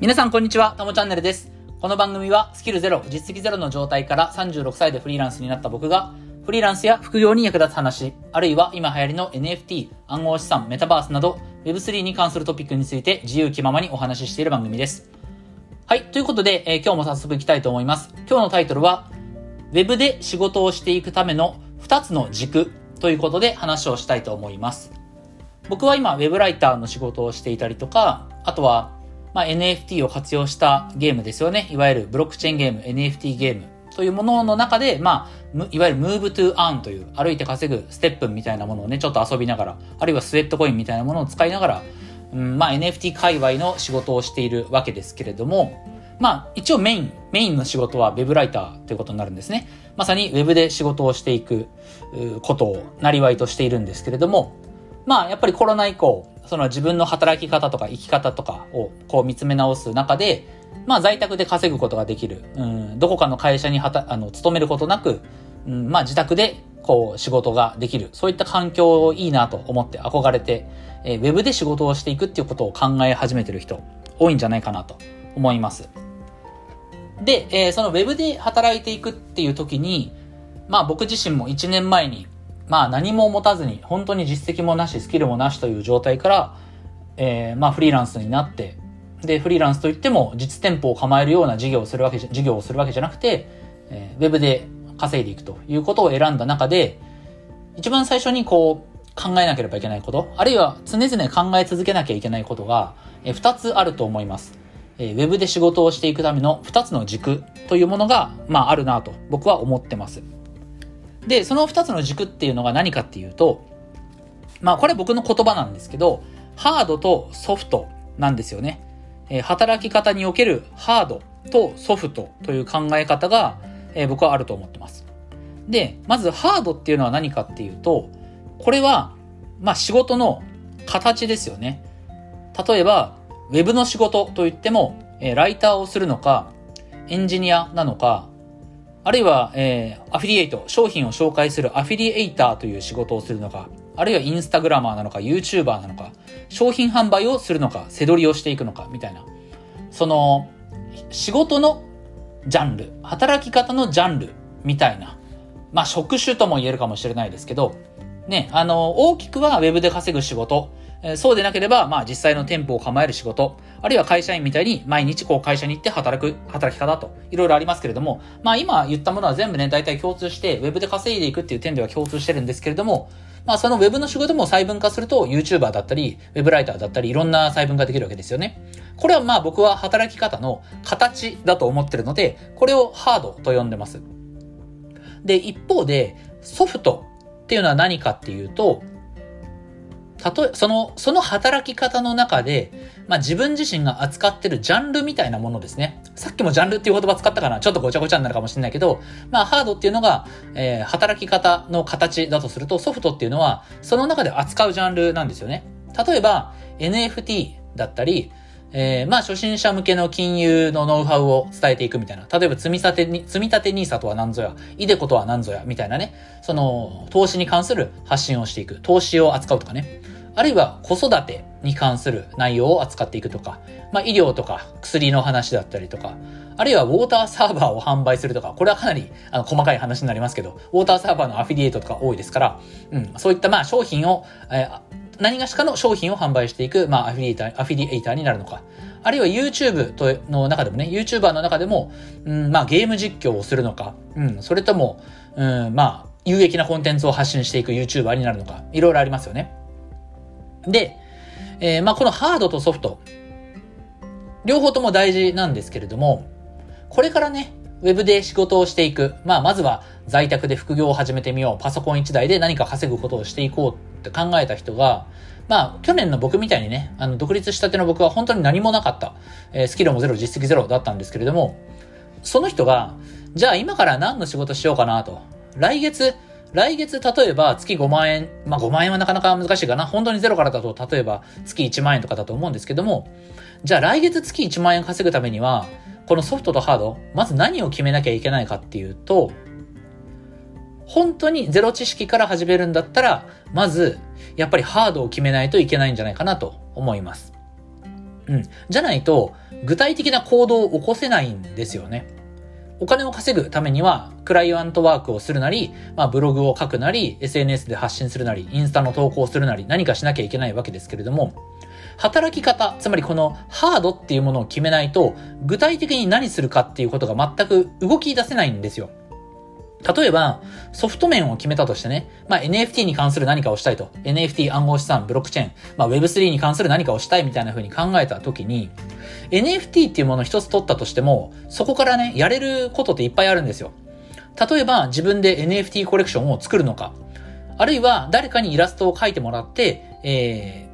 皆さんこんにちは、たもチャンネルです。この番組はスキルゼロ、実績ゼロの状態から36歳でフリーランスになった僕が、フリーランスや副業に役立つ話、あるいは今流行りの NFT、暗号資産、メタバースなど、Web3 に関するトピックについて自由気ままにお話ししている番組です。はい、ということで、えー今日も早速いきたいと思います。今日のタイトルは、Web で仕事をしていくための2つの軸ということで話をしたいと思います。僕は今、ウェブライターの仕事をしていたりとか、あとは、まあ、NFT を活用したゲームですよね。いわゆるブロックチェーンゲーム、NFT ゲームというものの中で、まあ、いわゆる Move to Earn という歩いて稼ぐステップみたいなものをね、ちょっと遊びながら、あるいはスウェットコインみたいなものを使いながら、うん、まあ NFT 界隈の仕事をしているわけですけれども、まあ一応メイン、メインの仕事は Web ライターということになるんですね。まさに Web で仕事をしていくことをなりわいとしているんですけれども、まあやっぱりコロナ以降、その自分の働き方とか生き方とかをこう見つめ直す中で、まあ在宅で稼ぐことができる。うん、どこかの会社にはた、あの、勤めることなく、うん、まあ自宅でこう仕事ができる。そういった環境をいいなと思って憧れて、えーウェブで仕事をしていくっていうことを考え始めてる人多いんじゃないかなと思います。で、えーそのウェブで働いていくっていう時に、まあ僕自身も1年前に、まあ何も持たずに、本当に実績もなし、スキルもなしという状態から、えーまあフリーランスになって、で、フリーランスといっても実店舗を構えるような事業をするわけじゃ、事業をするわけじゃなくて、えーウェブで稼いでいくということを選んだ中で、一番最初にこう考えなければいけないこと、あるいは常々考え続けなきゃいけないことが、えー二つあると思います。えーウェブで仕事をしていくための二つの軸というものが、まああるなと僕は思ってます。で、その二つの軸っていうのが何かっていうと、まあこれ僕の言葉なんですけど、ハードとソフトなんですよね。えー働き方におけるハードとソフトという考え方が、えー僕はあると思ってます。で、まずハードっていうのは何かっていうと、これは、まあ仕事の形ですよね。例えば、ウェブの仕事といっても、えーライターをするのか、エンジニアなのか、あるいは、えーアフィリエイト、商品を紹介するアフィリエイターという仕事をするのか、あるいはインスタグラマーなのか、YouTuber なのか、商品販売をするのか、背取りをしていくのか、みたいな。その、仕事のジャンル、働き方のジャンル、みたいな。まあ、職種とも言えるかもしれないですけど、ね、あの、大きくはウェブで稼ぐ仕事、えそうでなければ、まあ実際の店舗を構える仕事、あるいは会社員みたいに毎日こう会社に行って働く、働き方と、いろいろありますけれども、まあ今言ったものは全部ね、大体共通して、ウェブで稼いでいくっていう点では共通してるんですけれども、まあそのウェブの仕事も細分化すると、YouTuber だったり、ウェブライターだったり、いろんな細分化できるわけですよね。これはまあ僕は働き方の形だと思ってるので、これをハードと呼んでます。で、一方で、ソフトっていうのは何かっていうと、たとえ、その、その働き方の中で、まあ自分自身が扱ってるジャンルみたいなものですね。さっきもジャンルっていう言葉使ったかなちょっとごちゃごちゃになるかもしれないけど、まあハードっていうのが、えー働き方の形だとすると、ソフトっていうのは、その中で扱うジャンルなんですよね。例えば、NFT だったり、えーまあ初心者向けの金融のノウハウを伝えていくみたいな。例えば積み立てに、積み立て NISA とは何ぞや、イデコとは何ぞや、みたいなね。その、投資に関する発信をしていく。投資を扱うとかね。あるいは子育てに関する内容を扱っていくとか、まあ医療とか薬の話だったりとか、あるいはウォーターサーバーを販売するとか、これはかなりあの細かい話になりますけど、ウォーターサーバーのアフィリエイトとか多いですから、うん、そういったまあ商品を、えー何がしかの商品を販売していく、まあ、アフィリエイター、アフィリエイターになるのか。あるいは YouTube との中でもね、YouTuber の中でも、うん、まあ、ゲーム実況をするのか、うん、それとも、うん、まあ、有益なコンテンツを発信していく YouTuber になるのか、いろいろありますよね。で、えーまあ、このハードとソフト、両方とも大事なんですけれども、これからね、ウェブで仕事をしていく。まあ、まずは在宅で副業を始めてみよう。パソコン1台で何か稼ぐことをしていこうって考えた人が、まあ、去年の僕みたいにね、あの、独立したての僕は本当に何もなかった。えースキルもゼロ、実績ゼロだったんですけれども、その人が、じゃあ今から何の仕事しようかなと。来月、来月例えば月5万円、まあ5万円はなかなか難しいかな。本当にゼロからだと例えば月1万円とかだと思うんですけども、じゃあ来月月1万円稼ぐためには、このソフトとハード、まず何を決めなきゃいけないかっていうと、本当にゼロ知識から始めるんだったら、まず、やっぱりハードを決めないといけないんじゃないかなと思います。うん。じゃないと、具体的な行動を起こせないんですよね。お金を稼ぐためには、クライアントワークをするなり、まあ、ブログを書くなり、SNS で発信するなり、インスタの投稿するなり、何かしなきゃいけないわけですけれども、働き方、つまりこのハードっていうものを決めないと、具体的に何するかっていうことが全く動き出せないんですよ。例えば、ソフト面を決めたとしてね、まあ、NFT に関する何かをしたいと。NFT 暗号資産、ブロックチェーン、まあ、Web3 に関する何かをしたいみたいな風に考えたときに、NFT っていうものを一つ取ったとしても、そこからね、やれることっていっぱいあるんですよ。例えば、自分で NFT コレクションを作るのか。あるいは、誰かにイラストを描いてもらって、え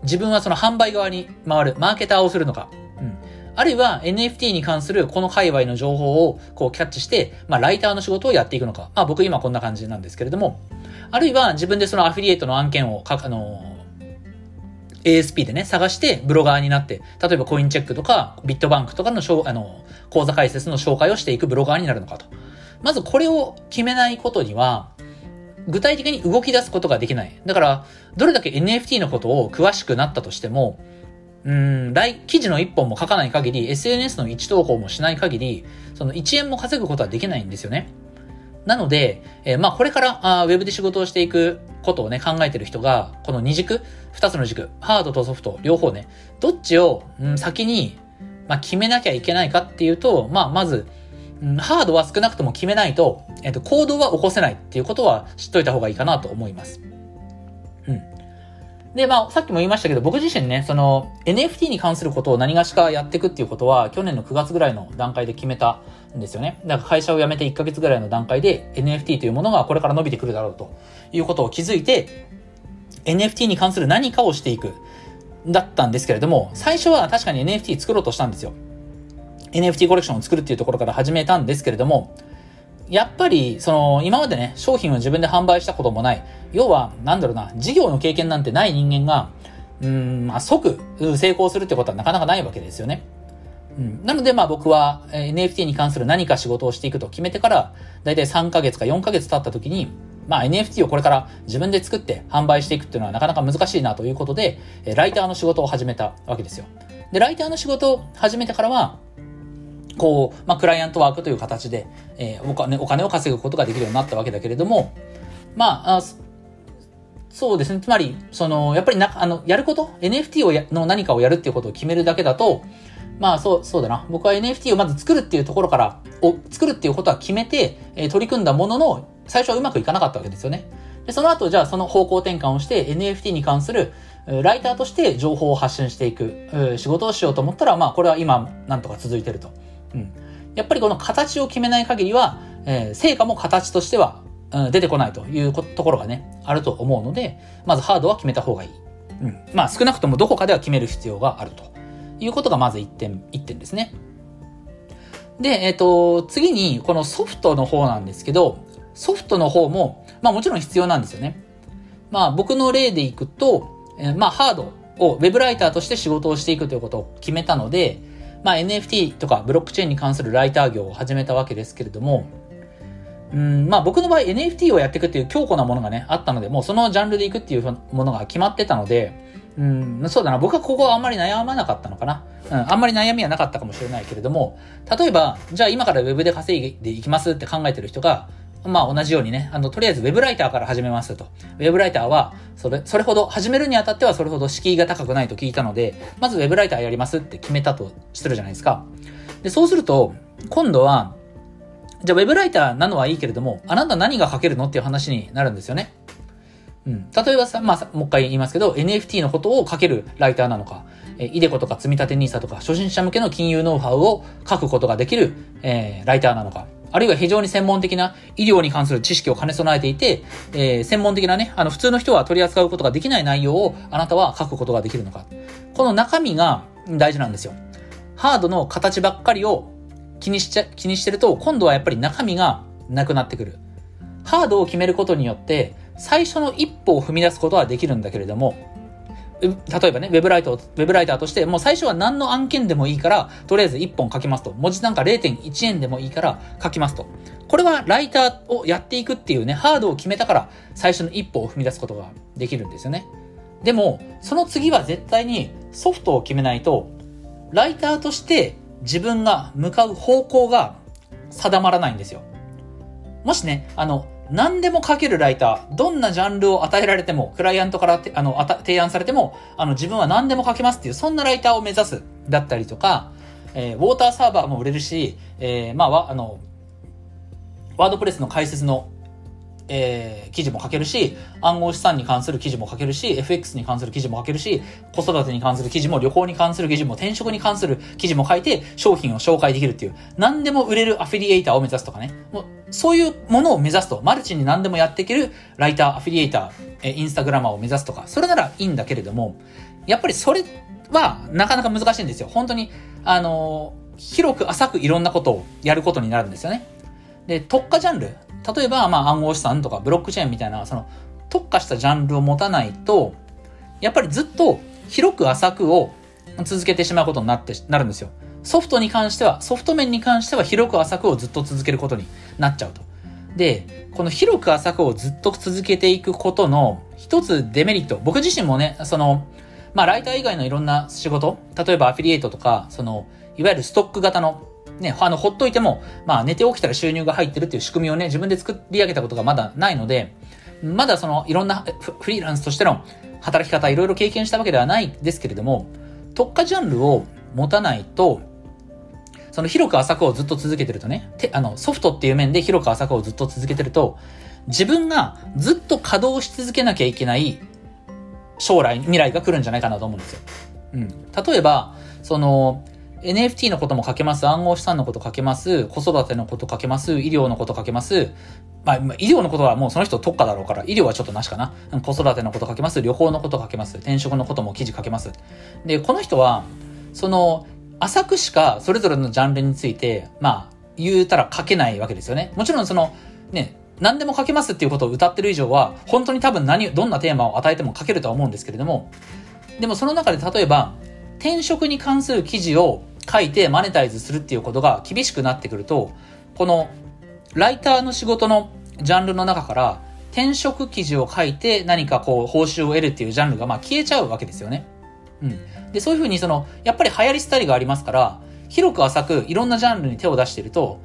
ー、自分はその販売側に回る、マーケターをするのか。あるいは NFT に関するこの界隈の情報をこうキャッチして、まあライターの仕事をやっていくのか。まあ僕今こんな感じなんですけれども、あるいは自分でそのアフィリエイトの案件をか、あの ASP でね、探してブロガーになって、例えばコインチェックとか、ビットバンクとかの、あの、講座解説の紹介をしていくブロガーになるのかと。まずこれを決めないことには、具体的に動き出すことができない。だから、どれだけ NFT のことを詳しくなったとしても、うん、記事の一本も書かない限り、SNS の一投稿もしない限り、その1円も稼ぐことはできないんですよね。なので、えー、まあこれからあウェブで仕事をしていくことをね、考えてる人が、この二軸、二つの軸、ハードとソフト、両方ね、どっちを、うん、先に、まあ決めなきゃいけないかっていうと、まあまず、うん、ハードは少なくとも決めないと、えっ、ー、と、行動は起こせないっていうことは知っといた方がいいかなと思います。うん。で、まあ、さっきも言いましたけど、僕自身ね、その、NFT に関することを何がしかやっていくっていうことは、去年の9月ぐらいの段階で決めたんですよね。だから会社を辞めて1ヶ月ぐらいの段階で、NFT というものがこれから伸びてくるだろうということを気づいて、NFT に関する何かをしていく。だったんですけれども、最初は確かに NFT 作ろうとしたんですよ。NFT コレクションを作るっていうところから始めたんですけれども、やっぱり、その、今までね、商品を自分で販売したこともない。要は、なんだろうな、事業の経験なんてない人間が、うん、まあ、即成功するってことはなかなかないわけですよね。うん、なので、まあ僕は NFT に関する何か仕事をしていくと決めてから、だいたい3ヶ月か4ヶ月経った時に、まあ NFT をこれから自分で作って販売していくっていうのはなかなか難しいなということで、ライターの仕事を始めたわけですよ。で、ライターの仕事を始めてからは、こう、まあ、クライアントワークという形で、えー、お金、お金を稼ぐことができるようになったわけだけれども、まあ、あそうですね。つまり、その、やっぱりな、あの、やること ?NFT をや、の何かをやるっていうことを決めるだけだと、まあ、そう、そうだな。僕は NFT をまず作るっていうところから、を作るっていうことは決めて、えー、取り組んだものの、最初はうまくいかなかったわけですよね。で、その後、じゃあその方向転換をして NFT に関する、ライターとして情報を発信していく、仕事をしようと思ったら、まあ、これは今、なんとか続いてると。うん。やっぱりこの形を決めない限りは、えー、成果も形としては、うん、出てこないというところがね、あると思うので、まずハードは決めた方がいい。うん。まあ少なくともどこかでは決める必要があるということがまず一点、一点ですね。で、えっ、ー、と、次にこのソフトの方なんですけど、ソフトの方も、まあもちろん必要なんですよね。まあ僕の例でいくと、えー、まあハードをウェブライターとして仕事をしていくということを決めたので、まあ、NFT とかブロックチェーンに関するライター業を始めたわけですけれども、うん、まあ僕の場合 NFT をやっていくっていう強固なものがね、あったので、もうそのジャンルでいくっていうものが決まってたので、うん、そうだな、僕はここはあんまり悩まなかったのかな。うん、あんまり悩みはなかったかもしれないけれども、例えば、じゃあ今から Web で稼いでいきますって考えてる人が、まあ同じようにね、あの、とりあえず Web ライターから始めますと。Web ライターは、それ、それほど、始めるにあたってはそれほど敷居が高くないと聞いたので、まず Web ライターやりますって決めたとするじゃないですか。で、そうすると、今度は、じゃあ Web ライターなのはいいけれども、あなた何が書けるのっていう話になるんですよね。うん。例えばさ、まあ、もう一回言いますけど、NFT のことを書けるライターなのか、えイデコとか積立 NISA とか、初心者向けの金融ノウハウを書くことができる、えー、ライターなのか、あるいは非常に専門的な医療に関する知識を兼ね備えていて、えー、専門的なね、あの普通の人は取り扱うことができない内容をあなたは書くことができるのか。この中身が大事なんですよ。ハードの形ばっかりを気にしちゃ、気にしてると、今度はやっぱり中身がなくなってくる。ハードを決めることによって、最初の一歩を踏み出すことはできるんだけれども、例えばね、ウェブライター、ウェブライターとして、もう最初は何の案件でもいいから、とりあえず1本書きますと。文字なんか0.1円でもいいから書きますと。これはライターをやっていくっていうね、ハードを決めたから、最初の一歩を踏み出すことができるんですよね。でも、その次は絶対に、ソフトを決めないと、ライターとして自分が向かう方向が定まらないんですよ。もしね、あの、何でも書けるライター、どんなジャンルを与えられても、クライアントからあの提案されても、あの、自分は何でも書けますっていう、そんなライターを目指す、だったりとか、えー、ウォーターサーバーも売れるし、えー、まあ、あの、ワードプレスの解説のえー、記事も書けるし、暗号資産に関する記事も書けるし、FX に関する記事も書けるし、子育てに関する記事も、旅行に関する記事も、転職に関する記事も書いて、商品を紹介できるっていう、何でも売れるアフィリエイターを目指すとかね。もうそういうものを目指すと、マルチに何でもやっていけるライター、アフィリエイター、えインスタグラマーを目指すとか、それならいいんだけれども、やっぱりそれはなかなか難しいんですよ。本当に、あのー、広く浅くいろんなことをやることになるんですよね。で、特化ジャンル、例えば、まあ、暗号資産とかブロックチェーンみたいな、その、特化したジャンルを持たないと、やっぱりずっと広く浅くを続けてしまうことになって、なるんですよ。ソフトに関しては、ソフト面に関しては広く浅くをずっと続けることになっちゃうと。で、この広く浅くをずっと続けていくことの一つデメリット、僕自身もね、その、まあ、ライター以外のいろんな仕事、例えばアフィリエイトとか、その、いわゆるストック型のね、あの、ほっといても、まあ、寝て起きたら収入が入ってるっていう仕組みをね、自分で作り上げたことがまだないので、まだその、いろんなフリーランスとしての働き方、いろいろ経験したわけではないですけれども、特化ジャンルを持たないと、その広く浅くをずっと続けてるとね、てあの、ソフトっていう面で広く浅くをずっと続けてると、自分がずっと稼働し続けなきゃいけない将来、未来が来るんじゃないかなと思うんですよ。うん。例えば、その、NFT のことも書けます。暗号資産のこと書けます。子育てのこと書けます。医療のこと書けます。まあ、医療のことはもうその人特化だろうから、医療はちょっとなしかな。子育てのこと書けます。旅行のこと書けます。転職のことも記事書けます。で、この人は、その、浅くしかそれぞれのジャンルについて、まあ、言うたら書けないわけですよね。もちろんその、ね、何でも書けますっていうことを歌ってる以上は、本当に多分何、どんなテーマを与えても書けるとは思うんですけれども、でもその中で例えば、転職に関する記事を書いてマネタイズするっていうことが厳しくなってくると、このライターの仕事のジャンルの中から転職記事を書いて何かこう報酬を得るっていうジャンルがまあ消えちゃうわけですよね。うん。で、そういうふうにその、やっぱり流行り廃りがありますから、広く浅くいろんなジャンルに手を出していると、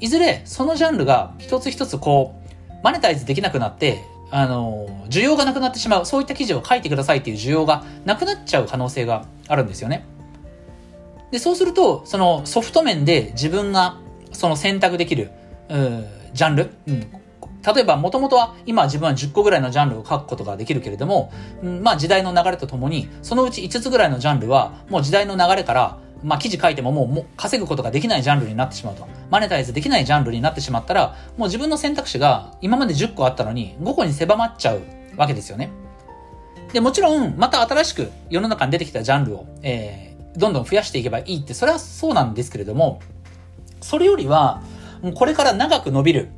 いずれそのジャンルが一つ一つこう、マネタイズできなくなって、あの、需要がなくなってしまう、そういった記事を書いてくださいっていう需要がなくなっちゃう可能性があるんですよね。で、そうすると、そのソフト面で自分がその選択できる、ジャンル、うん、例えば、もともとは、今自分は10個ぐらいのジャンルを書くことができるけれども、うん、まあ時代の流れとともに、そのうち5つぐらいのジャンルは、もう時代の流れから、まあ記事書いてももうもう稼ぐことができないジャンルになってしまうと。マネタイズできないジャンルになってしまったら、もう自分の選択肢が今まで10個あったのに5個に狭まっちゃうわけですよね。で、もちろん、また新しく世の中に出てきたジャンルを、えー、どんどん増やしていけばいいって、それはそうなんですけれども、それよりは、これから長く伸びる、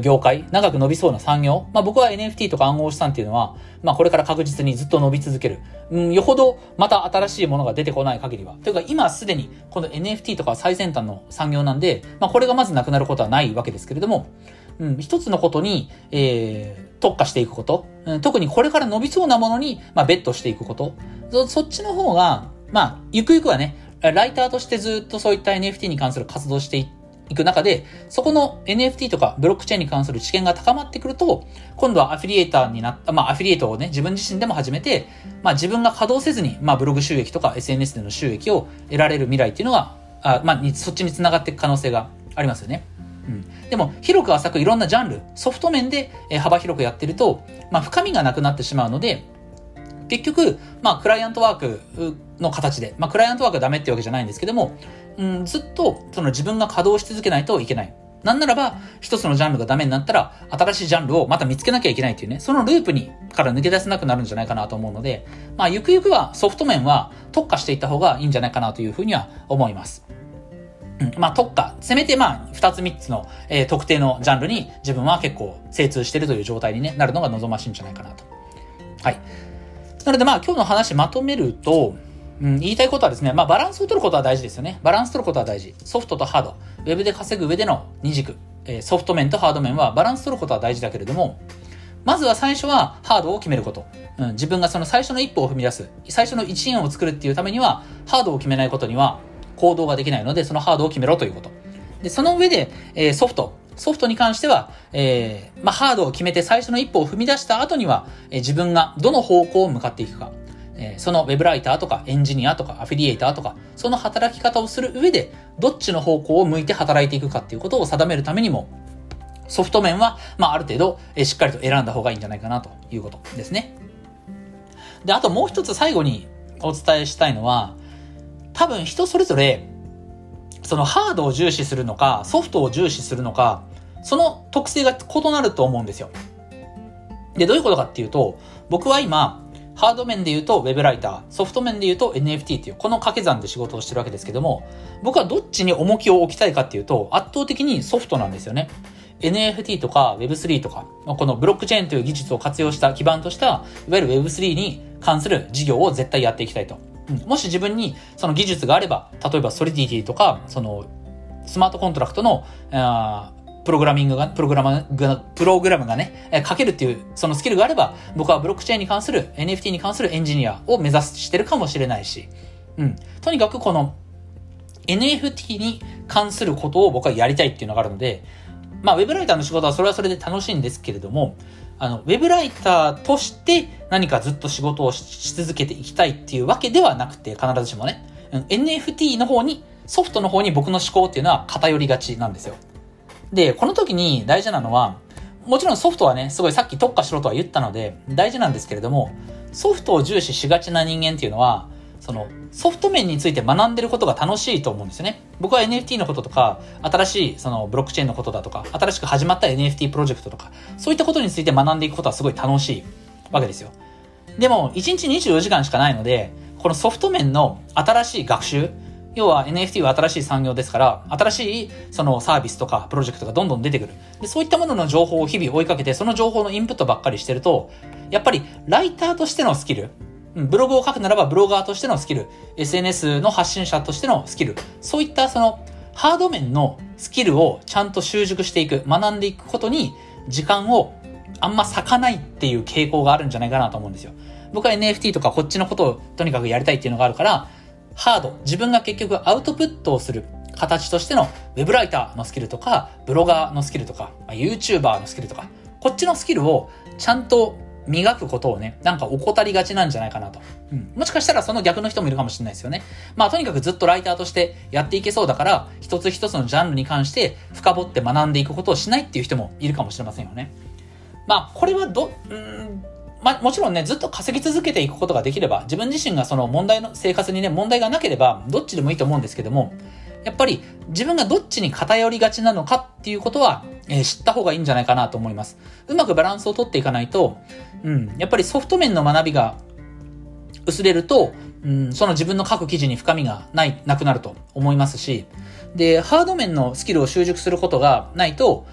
業界、長く伸びそうな産業、まあ僕は NFT とか暗号資産っていうのは、まあこれから確実にずっと伸び続ける。うん、よほどまた新しいものが出てこない限りは。というか今すでにこの NFT とか最先端の産業なんで、まあこれがまずなくなることはないわけですけれども、うん、一つのことに、えー、特化していくこと、うん、特にこれから伸びそうなものに、まあ、ベットしていくこと、そそっちの方が、まあ、ゆくゆくはね、ライターとしてずっとそういった NFT に関する活動していく中で、そこの NFT とかブロックチェーンに関する知見が高まってくると、今度はアフィリエーターになった、まあアフィリエイトをね、自分自身でも始めて、まあ自分が稼働せずに、まあブログ収益とか SNS での収益を得られる未来っていうのが、あまあそっちに繋がっていく可能性がありますよね。うん。でも、広く浅くいろんなジャンル、ソフト面で幅広くやってると、まあ深みがなくなってしまうので、結局、まあ、クライアントワークの形で、まあ、クライアントワークはダメってわけじゃないんですけども、うん、ずっと、その自分が稼働し続けないといけない。なんならば、一つのジャンルがダメになったら、新しいジャンルをまた見つけなきゃいけないっていうね、そのループに、から抜け出せなくなるんじゃないかなと思うので、まあ、ゆくゆくはソフト面は特化していった方がいいんじゃないかなというふうには思います。まあ特化。せめてまあ二つ三つの、えー、特定のジャンルに自分は結構精通しているという状態に、ね、なるのが望ましいんじゃないかなと。はい。なのでまあ今日の話まとめると、うん、言いたいことはですね、まあバランスを取ることは大事ですよね。バランス取ることは大事。ソフトとハード。ウェブで稼ぐ上での二軸。え、ソフト面とハード面はバランス取ることは大事だけれども、まずは最初はハードを決めること。うん、自分がその最初の一歩を踏み出す。最初の1円を作るっていうためには、ハードを決めないことには行動ができないので、そのハードを決めろということ。で、その上で、えー、ソフト。ソフトに関しては、えー、まあ、ハードを決めて最初の一歩を踏み出した後には、えー、自分がどの方向を向かっていくか。えー、そのウェブライターとかエンジニアとかアフィリエイターとか、その働き方をする上で、どっちの方向を向いて働いていくかっていうことを定めるためにも、ソフト面は、まあ、ある程度、えー、しっかりと選んだ方がいいんじゃないかなということですね。で、あともう一つ最後にお伝えしたいのは、多分人それぞれ、そのハードを重視するのか、ソフトを重視するのか、その特性が異なると思うんですよ。で、どういうことかっていうと、僕は今、ハード面で言うと Web ライター、ソフト面で言うと NFT っていう、この掛け算で仕事をしてるわけですけども、僕はどっちに重きを置きたいかっていうと、圧倒的にソフトなんですよね。NFT とか Web3 とか、このブロックチェーンという技術を活用した基盤とした、いわゆる Web3 に関する事業を絶対やっていきたいと。もし自分にその技術があれば、例えばソリディティとか、そのスマートコントラクトの、プログラミングが、プログラムが、プログラムがね、え書けるっていう、そのスキルがあれば、僕はブロックチェーンに関する、NFT に関するエンジニアを目指してるかもしれないし、うん。とにかくこの、NFT に関することを僕はやりたいっていうのがあるので、まあ、ウェブライターの仕事はそれはそれで楽しいんですけれども、あの、ウェブライターとして何かずっと仕事をし続けていきたいっていうわけではなくて、必ずしもね、NFT の方に、ソフトの方に僕の思考っていうのは偏りがちなんですよ。で、この時に大事なのは、もちろんソフトはね、すごいさっき特化しろとは言ったので、大事なんですけれども、ソフトを重視しがちな人間っていうのは、その、ソフト面について学んでることが楽しいと思うんですよね。僕は NFT のこととか、新しいそのブロックチェーンのことだとか、新しく始まった NFT プロジェクトとか、そういったことについて学んでいくことはすごい楽しいわけですよ。でも、1日24時間しかないので、このソフト面の新しい学習、要は NFT は新しい産業ですから、新しいそのサービスとかプロジェクトがどんどん出てくる。でそういったものの情報を日々追いかけて、その情報のインプットばっかりしてると、やっぱりライターとしてのスキル、ブログを書くならばブロガーとしてのスキル、SNS の発信者としてのスキル、そういったそのハード面のスキルをちゃんと習熟していく、学んでいくことに時間をあんま割かないっていう傾向があるんじゃないかなと思うんですよ。僕は NFT とかこっちのことをとにかくやりたいっていうのがあるから、ハード、自分が結局アウトプットをする形としてのウェブライターのスキルとか、ブロガーのスキルとか、YouTuber のスキルとか、こっちのスキルをちゃんと磨くことをね、なんか怠りがちなんじゃないかなと。うん。もしかしたらその逆の人もいるかもしれないですよね。まあとにかくずっとライターとしてやっていけそうだから、一つ一つのジャンルに関して深掘って学んでいくことをしないっていう人もいるかもしれませんよね。まあこれはど、うんまあ、もちろんね、ずっと稼ぎ続けていくことができれば、自分自身がその問題の生活にね、問題がなければ、どっちでもいいと思うんですけども、やっぱり自分がどっちに偏りがちなのかっていうことは、えー、知った方がいいんじゃないかなと思います。うまくバランスをとっていかないと、うん、やっぱりソフト面の学びが薄れると、うん、その自分の書く記事に深みがない、なくなると思いますし、で、ハード面のスキルを習熟することがないと、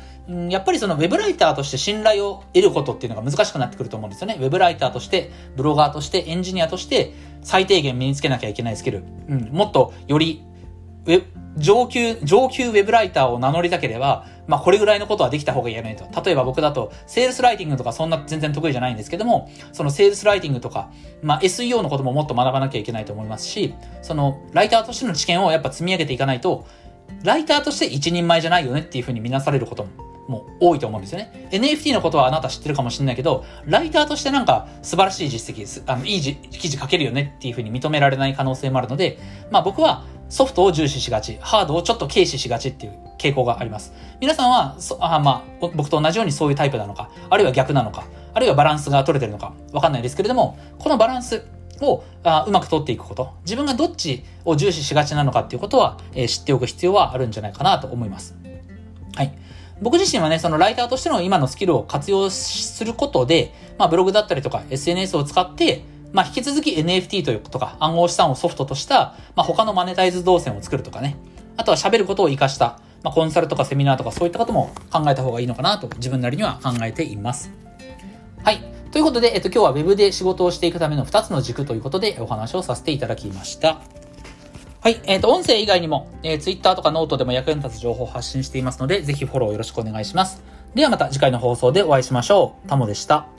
やっぱりそのウェブライターとして信頼を得ることっていうのが難しくなってくると思うんですよね。ウェブライターとして、ブロガーとして、エンジニアとして、最低限身につけなきゃいけないスキル。うん、もっとより、上級、上級ウェブライターを名乗りたければ、まあこれぐらいのことはできた方がいいよねと。例えば僕だと、セールスライティングとかそんな全然得意じゃないんですけども、そのセールスライティングとか、まあ SEO のことももっと学ばなきゃいけないと思いますし、そのライターとしての知見をやっぱ積み上げていかないと、ライターとして一人前じゃないよねっていうふうに見なされることもも多いと思うんですよね。NFT のことはあなた知ってるかもしれないけど、ライターとしてなんか素晴らしい実績。あの、いい記事書けるよねっていうふうに認められない可能性もあるので、まあ僕はソフトを重視しがち、ハードをちょっと軽視しがちっていう傾向があります。皆さんは、そあまあ、僕と同じようにそういうタイプなのか、あるいは逆なのか、あるいはバランスが取れてるのか、わかんないですけれども、このバランスをあうまく取っていくこと、自分がどっちを重視しがちなのかっていうことは、えー、知っておく必要はあるんじゃないかなと思います。はい。僕自身はね、そのライターとしての今のスキルを活用することで、まあブログだったりとか SNS を使って、まあ引き続き NFT というとか暗号資産をソフトとした、まあ他のマネタイズ動線を作るとかね。あとは喋ることを活かした、まあコンサルとかセミナーとかそういったことも考えた方がいいのかなと自分なりには考えています。はい。ということで、えっと今日は Web で仕事をしていくための2つの軸ということでお話をさせていただきました。はい。えっ、ー、と、音声以外にも、えー、Twitter とかノートでも役に立つ情報を発信していますので、ぜひフォローよろしくお願いします。ではまた次回の放送でお会いしましょう。タモでした。